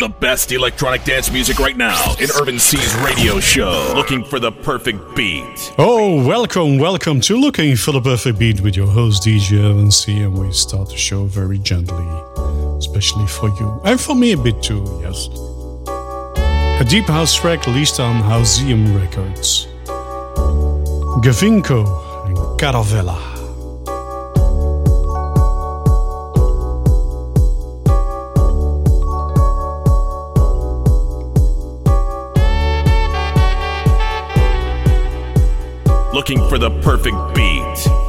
The best electronic dance music right now in Irvin C's radio show. Looking for the perfect beat. Oh, welcome, welcome to Looking for the Perfect Beat with your host DJ Irvin C. And we start the show very gently, especially for you. And for me a bit too, yes. A deep house track released on Houseum Records. Gavinko and Caravella. Looking for the perfect beat.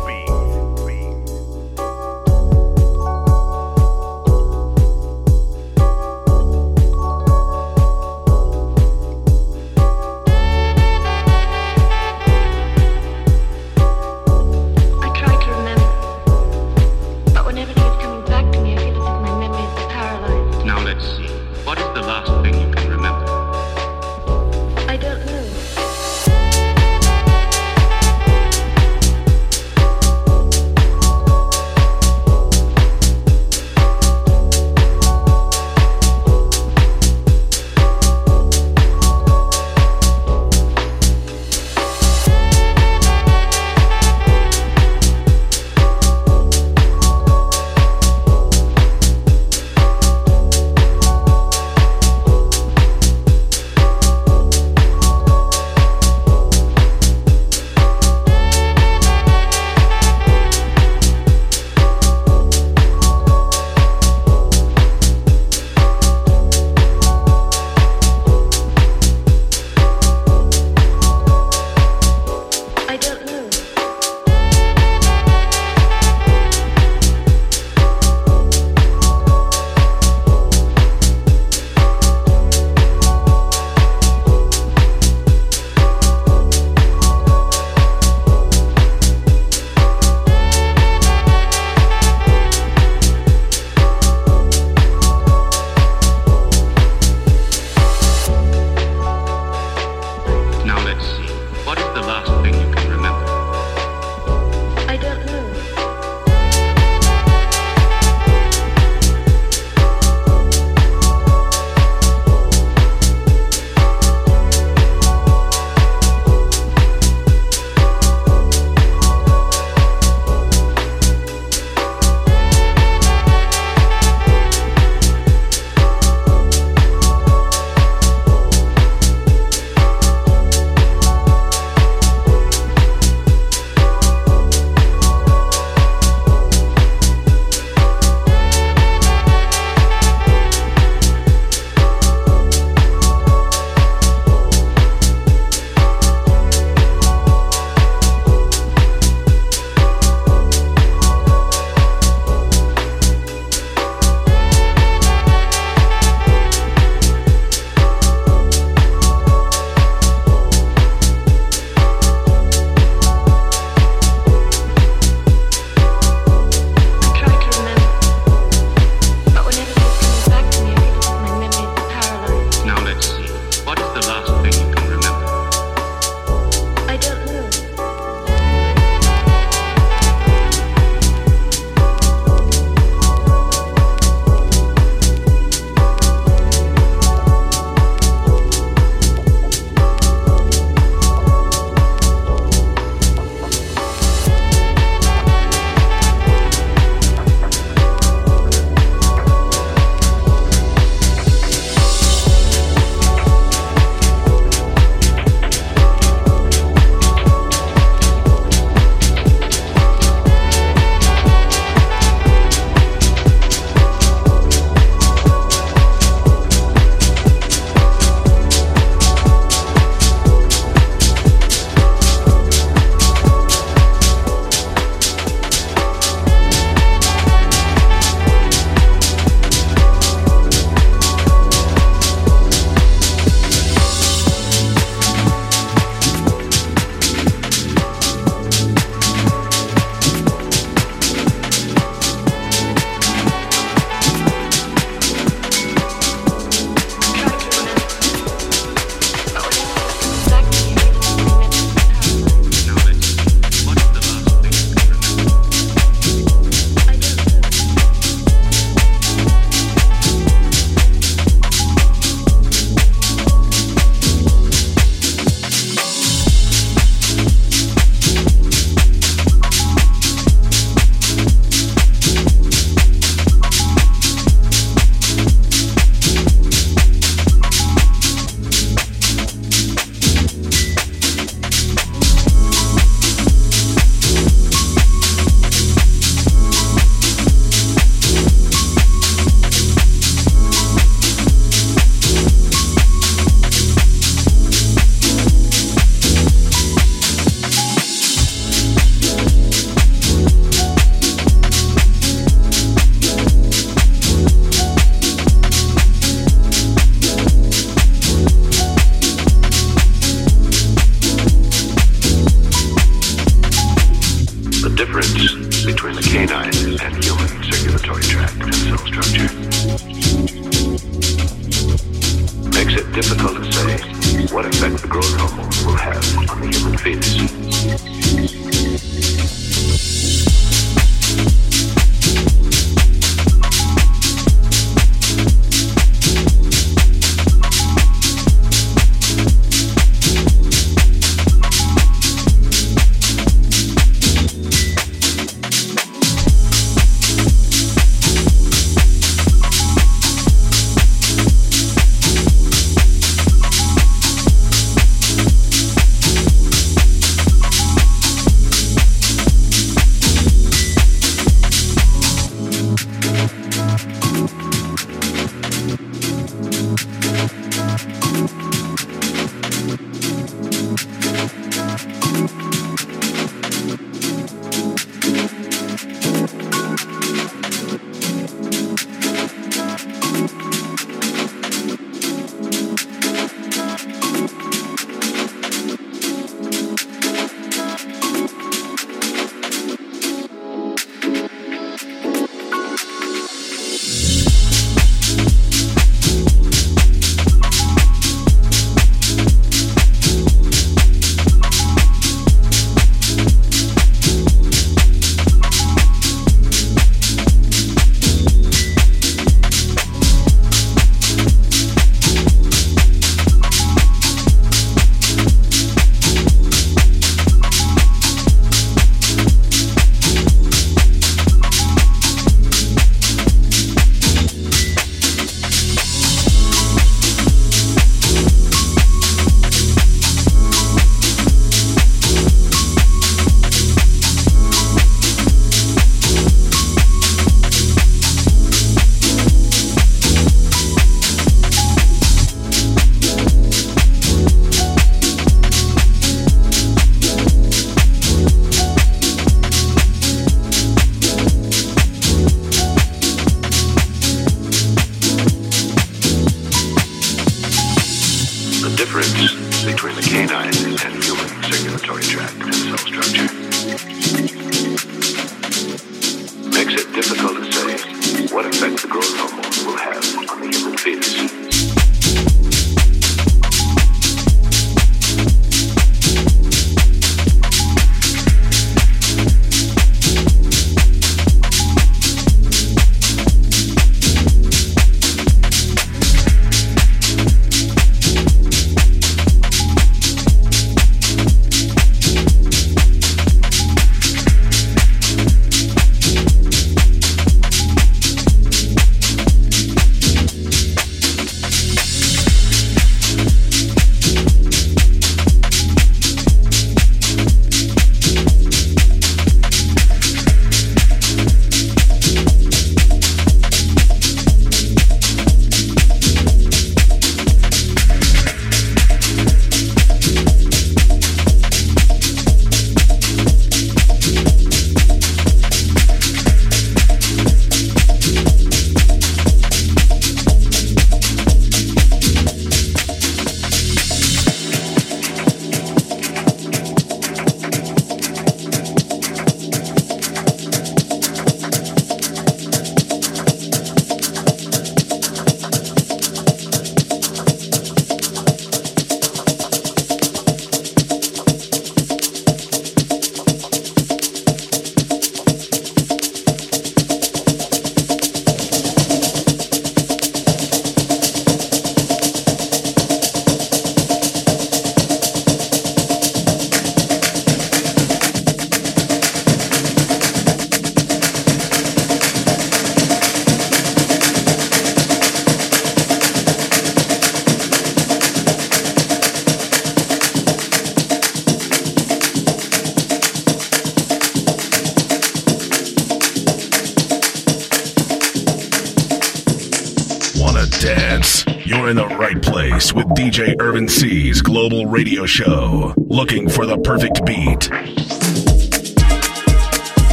DJ Irvin C's global radio show. Looking for the perfect beat.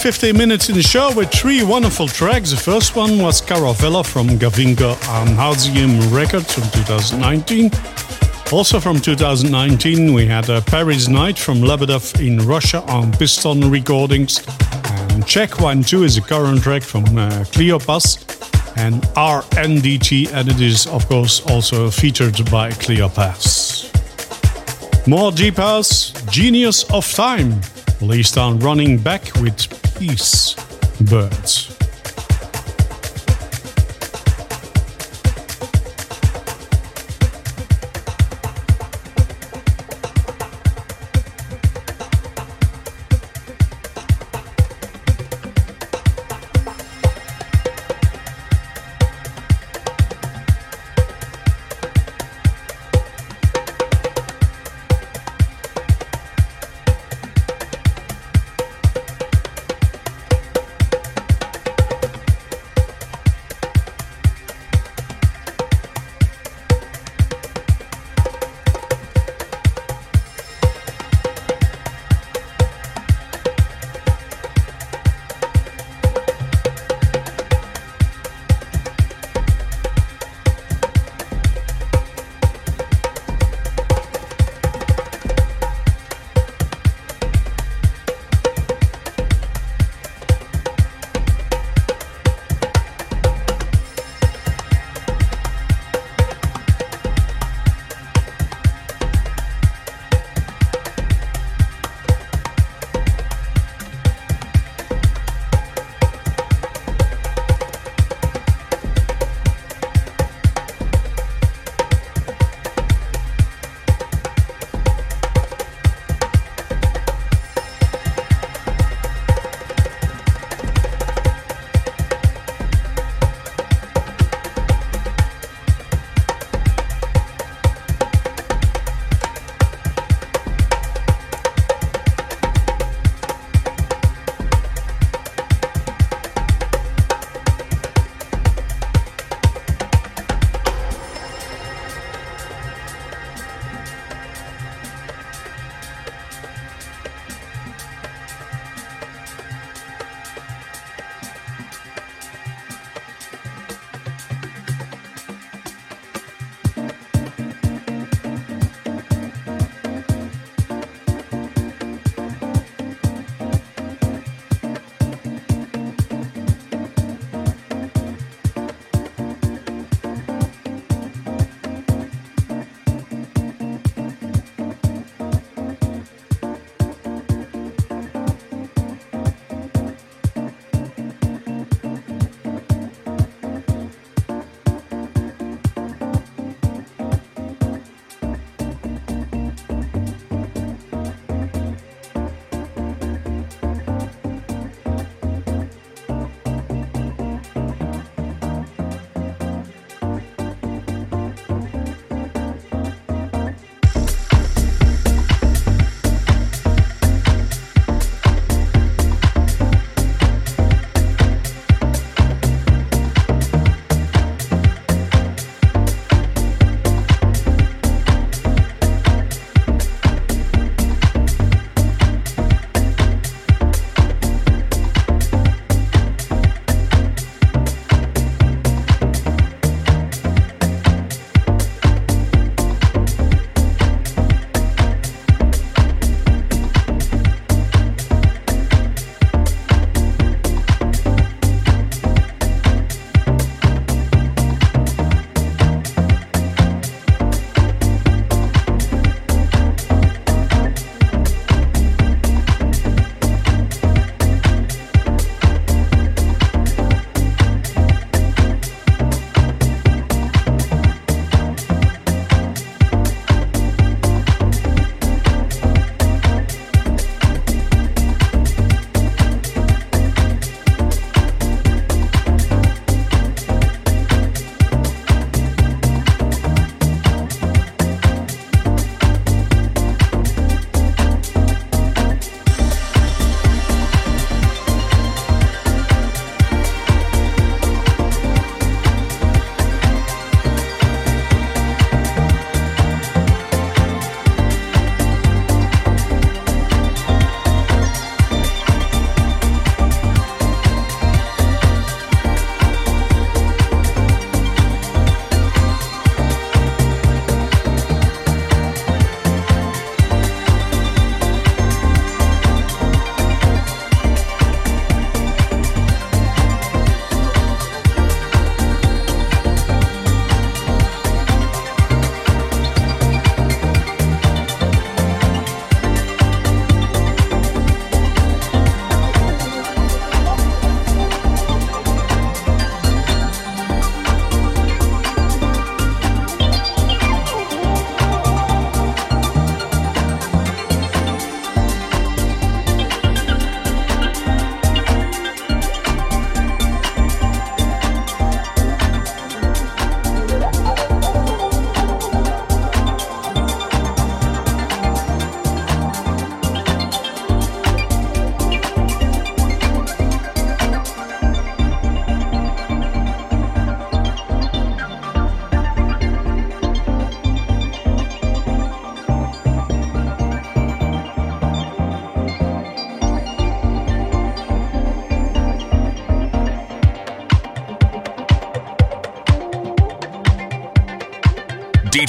15 minutes in the show with three wonderful tracks. The first one was Caravella from Gavinga on Houseum Records from 2019. Also from 2019, we had a Paris Night from Lebedev in Russia on Piston Recordings. And Check One 2 is a current track from uh, Cleopas and RNDT, and it is, of course, also featured by Cleopas. More Deep House, Genius of Time, released on Running Back with Peace Birds.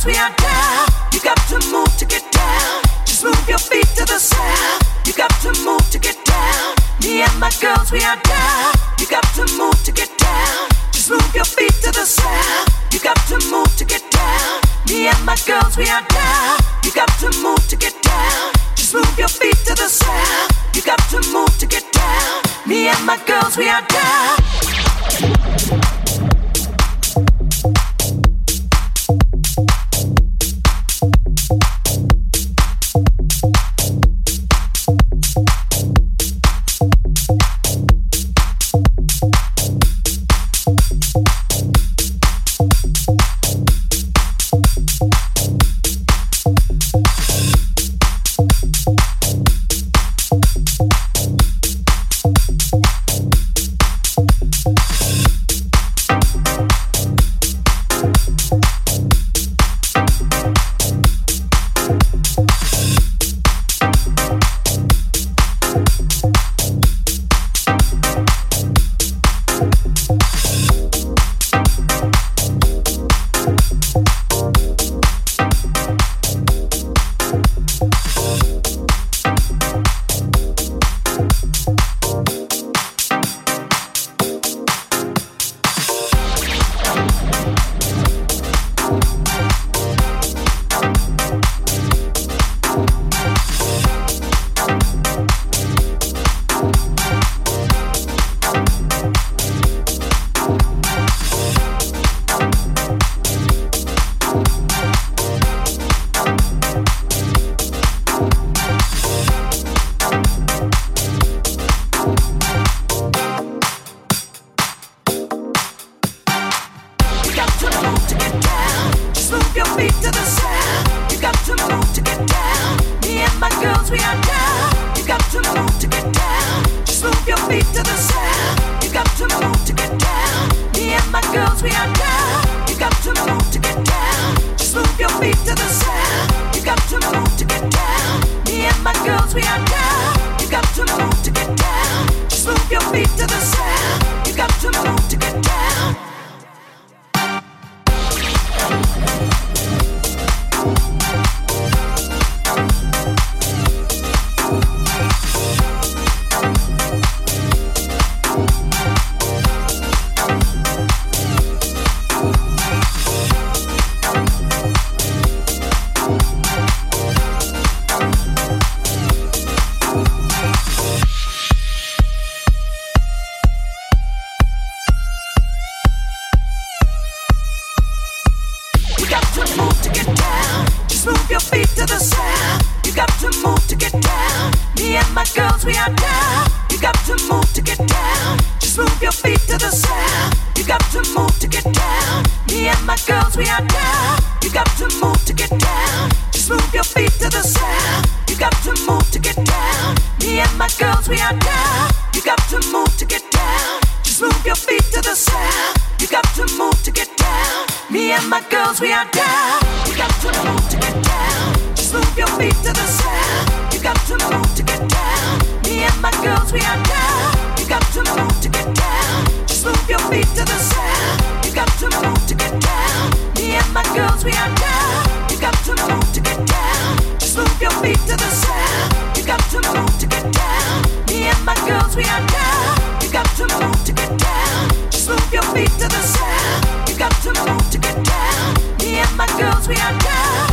Girls, we are down. You got to move to get down. Just move your feet to the sound. You got to move to get down. Me and my girls, we are down. You got to move to get down. Just move your feet to the sound. You got to move to get down. Me and my girls, we are down. You got to move to get down. Just move your feet to the sound. You got to move to get down. Me and my girls, we are down. To the sound. You got to move to get down. Me and my girls, we are down. You got to move to get down. Just move your feet to the sound. You got to move to get down. Me and my girls, we are down. You got to move to get down. Just move your feet to the sound. You got to move to get down. Me and my girls, we are down. You got to move to get down. Just move your feet to the sound. You got to move to get down. Me and my girls, we are down. You got to move to get down. Just move to the sound. You got to move to get down, stomp your feet to the sound. You got to move to get down. Me and my girls, we are down.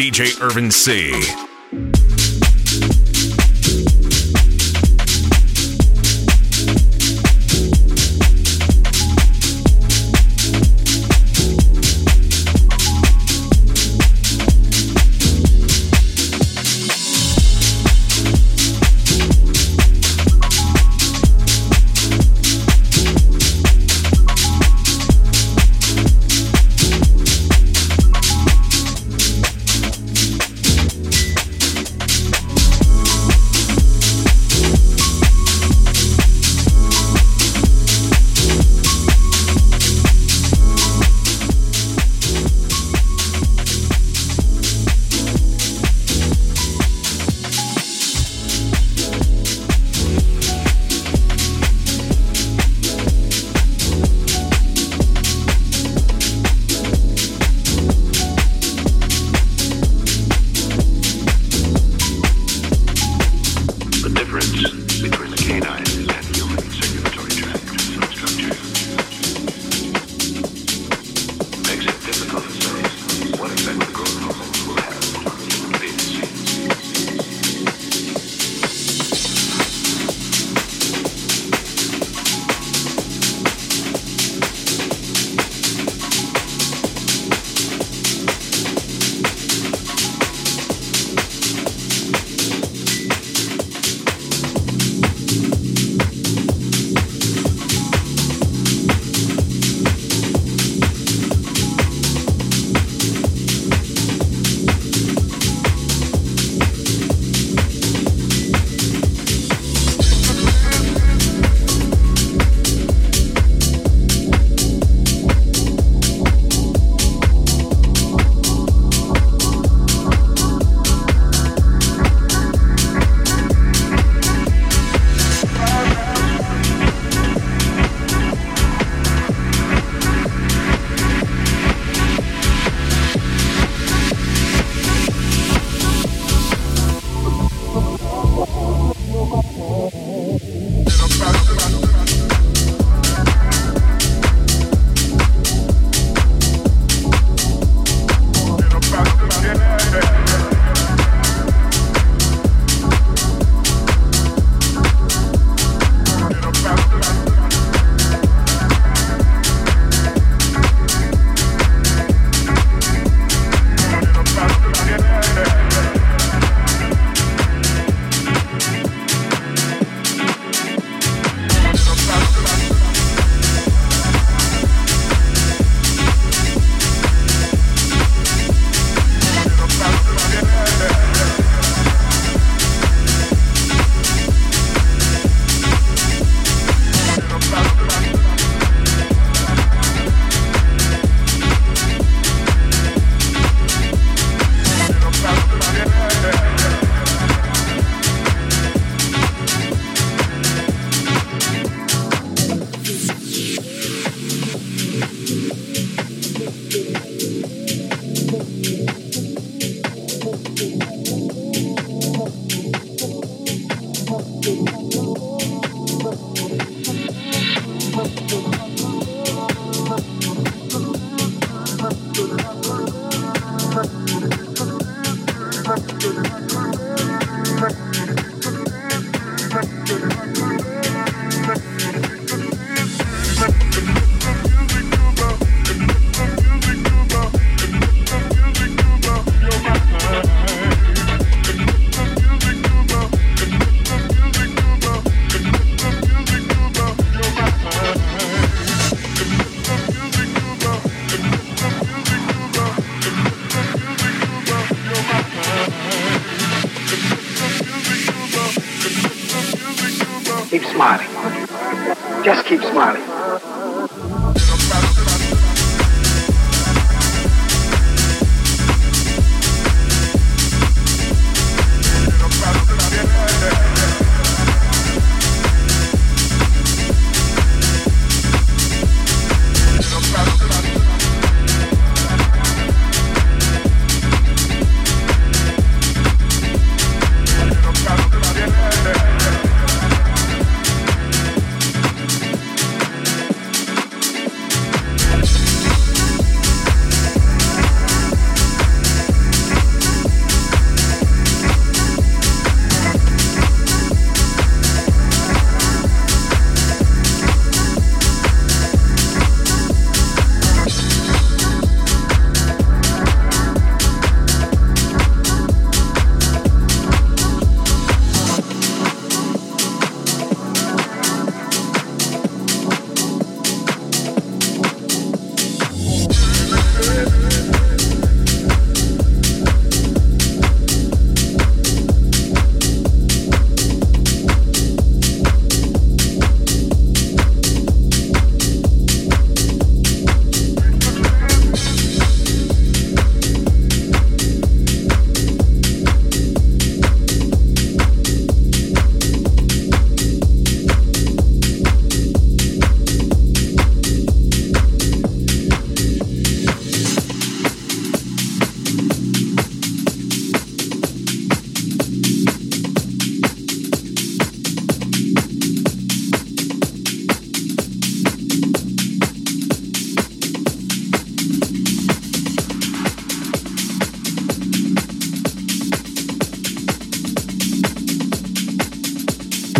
DJ Irvin C.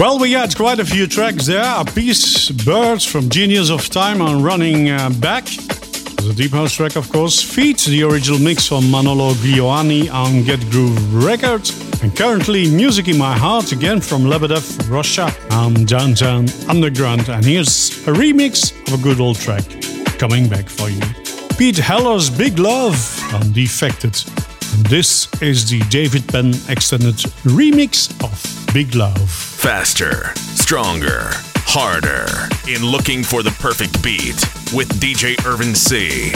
Well, we had quite a few tracks there. Peace Birds from Genius of Time on Running uh, Back. The Deep House track, of course. Feet, the original mix from Manolo Ghioani on Get Groove Records. And currently, Music in My Heart again from Lebedev, Russia on Downtown Underground. And here's a remix of a good old track coming back for you. Pete Heller's Big Love on Defected. And this is the David Penn extended remix of Big Love faster, stronger, harder in looking for the perfect beat with DJ Irvin C.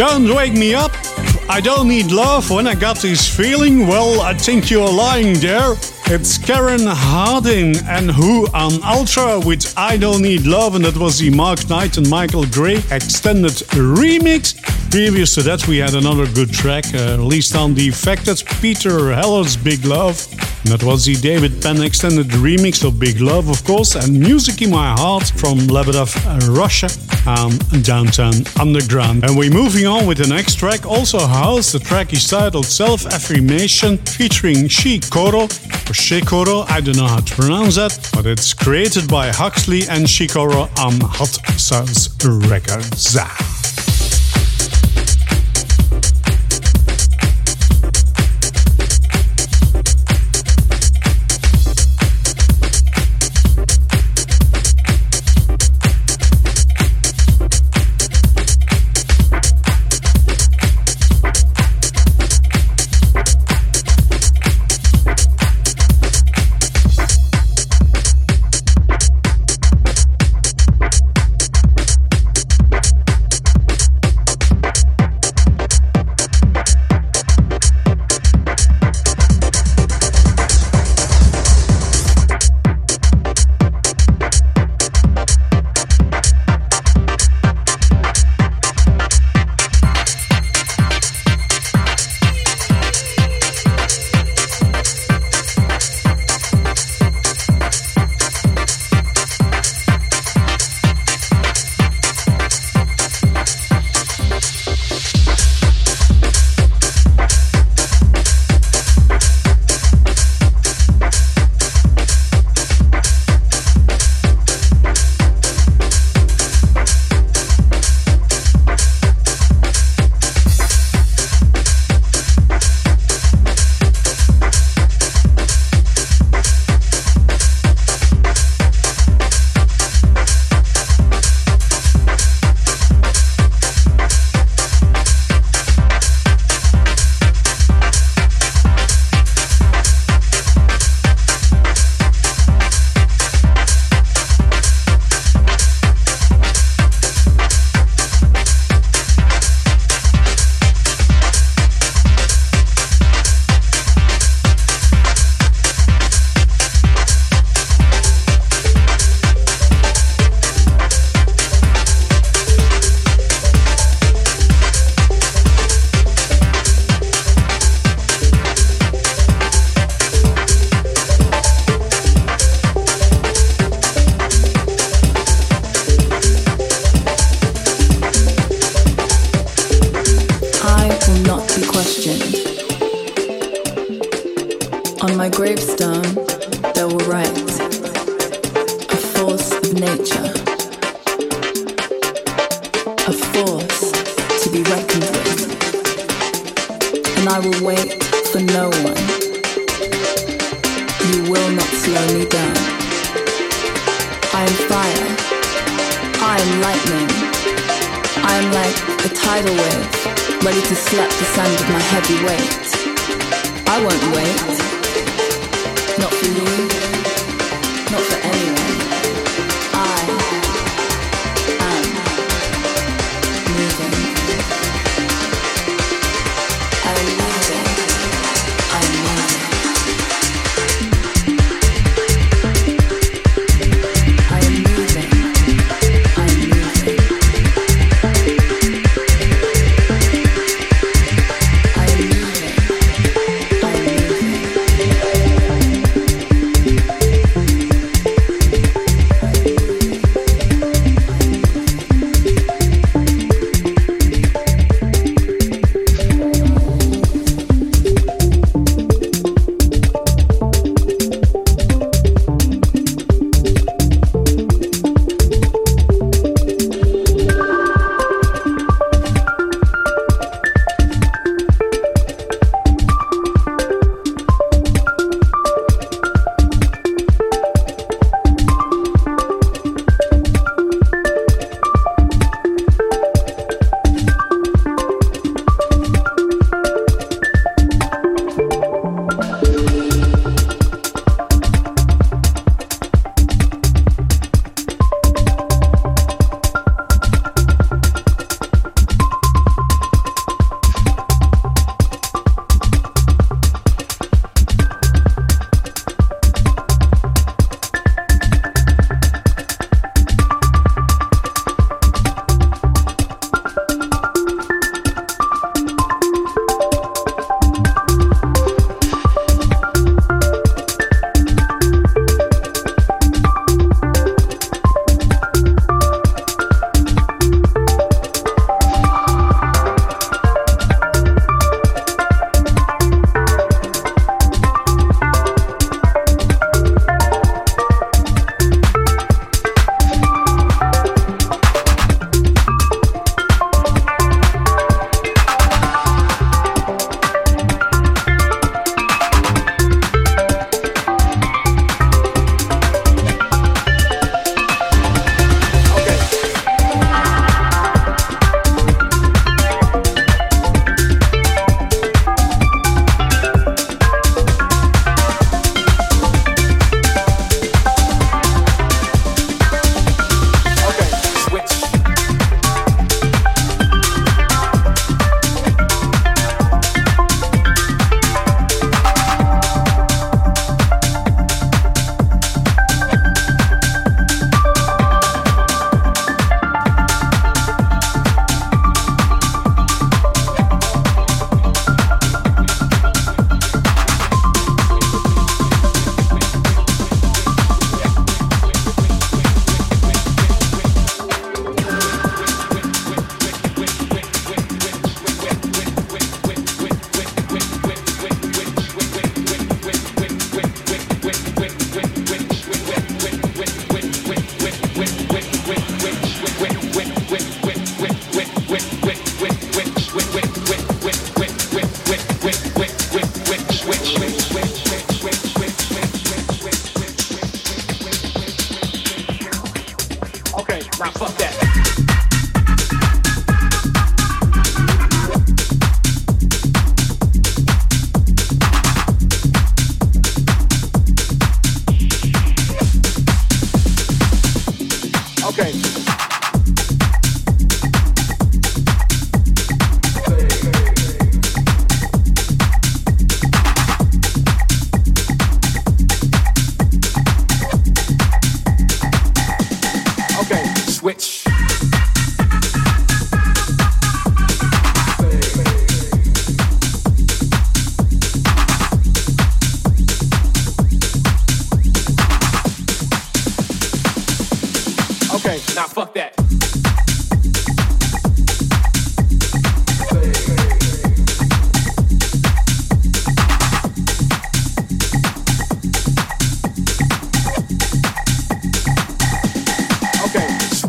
Don't wake me up. I don't need love when I got this feeling. Well, I think you're lying there. It's Karen Harding and Who on Ultra with I Don't Need Love, and that was the Mark Knight and Michael Gray extended remix. Previous to that, we had another good track uh, released on Defected Peter Heller's Big Love. And that was the David Penn extended remix of Big Love, of course, and Music in My Heart from Lebedev, Russia, Downtown Underground. And we're moving on with the next track, also house. The track is titled Self Affirmation, featuring She Koro, or Shekoro, I don't know how to pronounce that, but it's created by Huxley and Shikoro on Hot Sauce Records.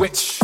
switch.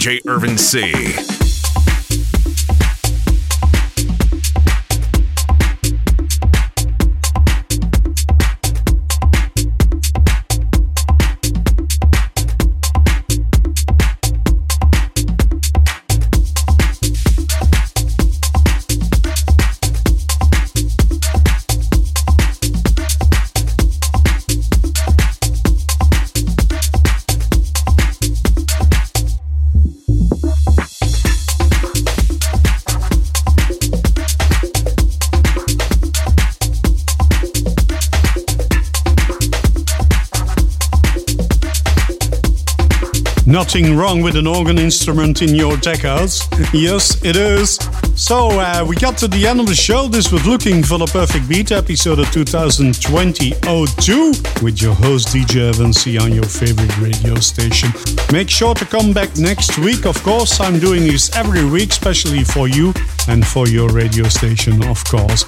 DJ Irvin C. Wrong with an organ instrument in your tech house? yes, it is. So, uh, we got to the end of the show. This was Looking for the Perfect Beat episode of 2020 02 with your host DJ Irvin C on your favorite radio station. Make sure to come back next week. Of course, I'm doing this every week, especially for you and for your radio station, of course.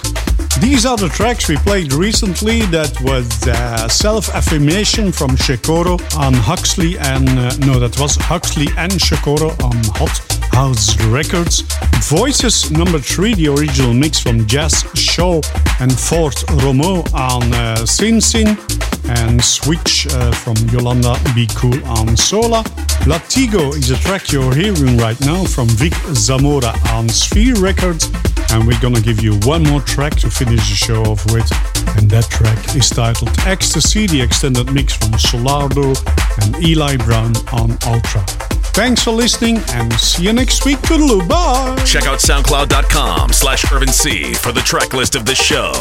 These are the tracks we played recently. That was uh, Self Affirmation from Shakoro on Huxley, and uh, no, that was Huxley and Shakoro on Hot House Records. Voices number three, the original mix from Jazz Show and Fort Romeau on uh, Cin Cin, and Switch uh, from Yolanda Be Cool on Sola. Latigo is a track you're hearing right now from Vic Zamora on Sphere Records. And we're gonna give you one more track to finish the show off with. And that track is titled Ecstasy, the extended mix from Solardo and Eli Brown on Ultra. Thanks for listening and see you next week. Toodaloo, bye! Check out soundcloud.com slash Irvin C for the track list of this show.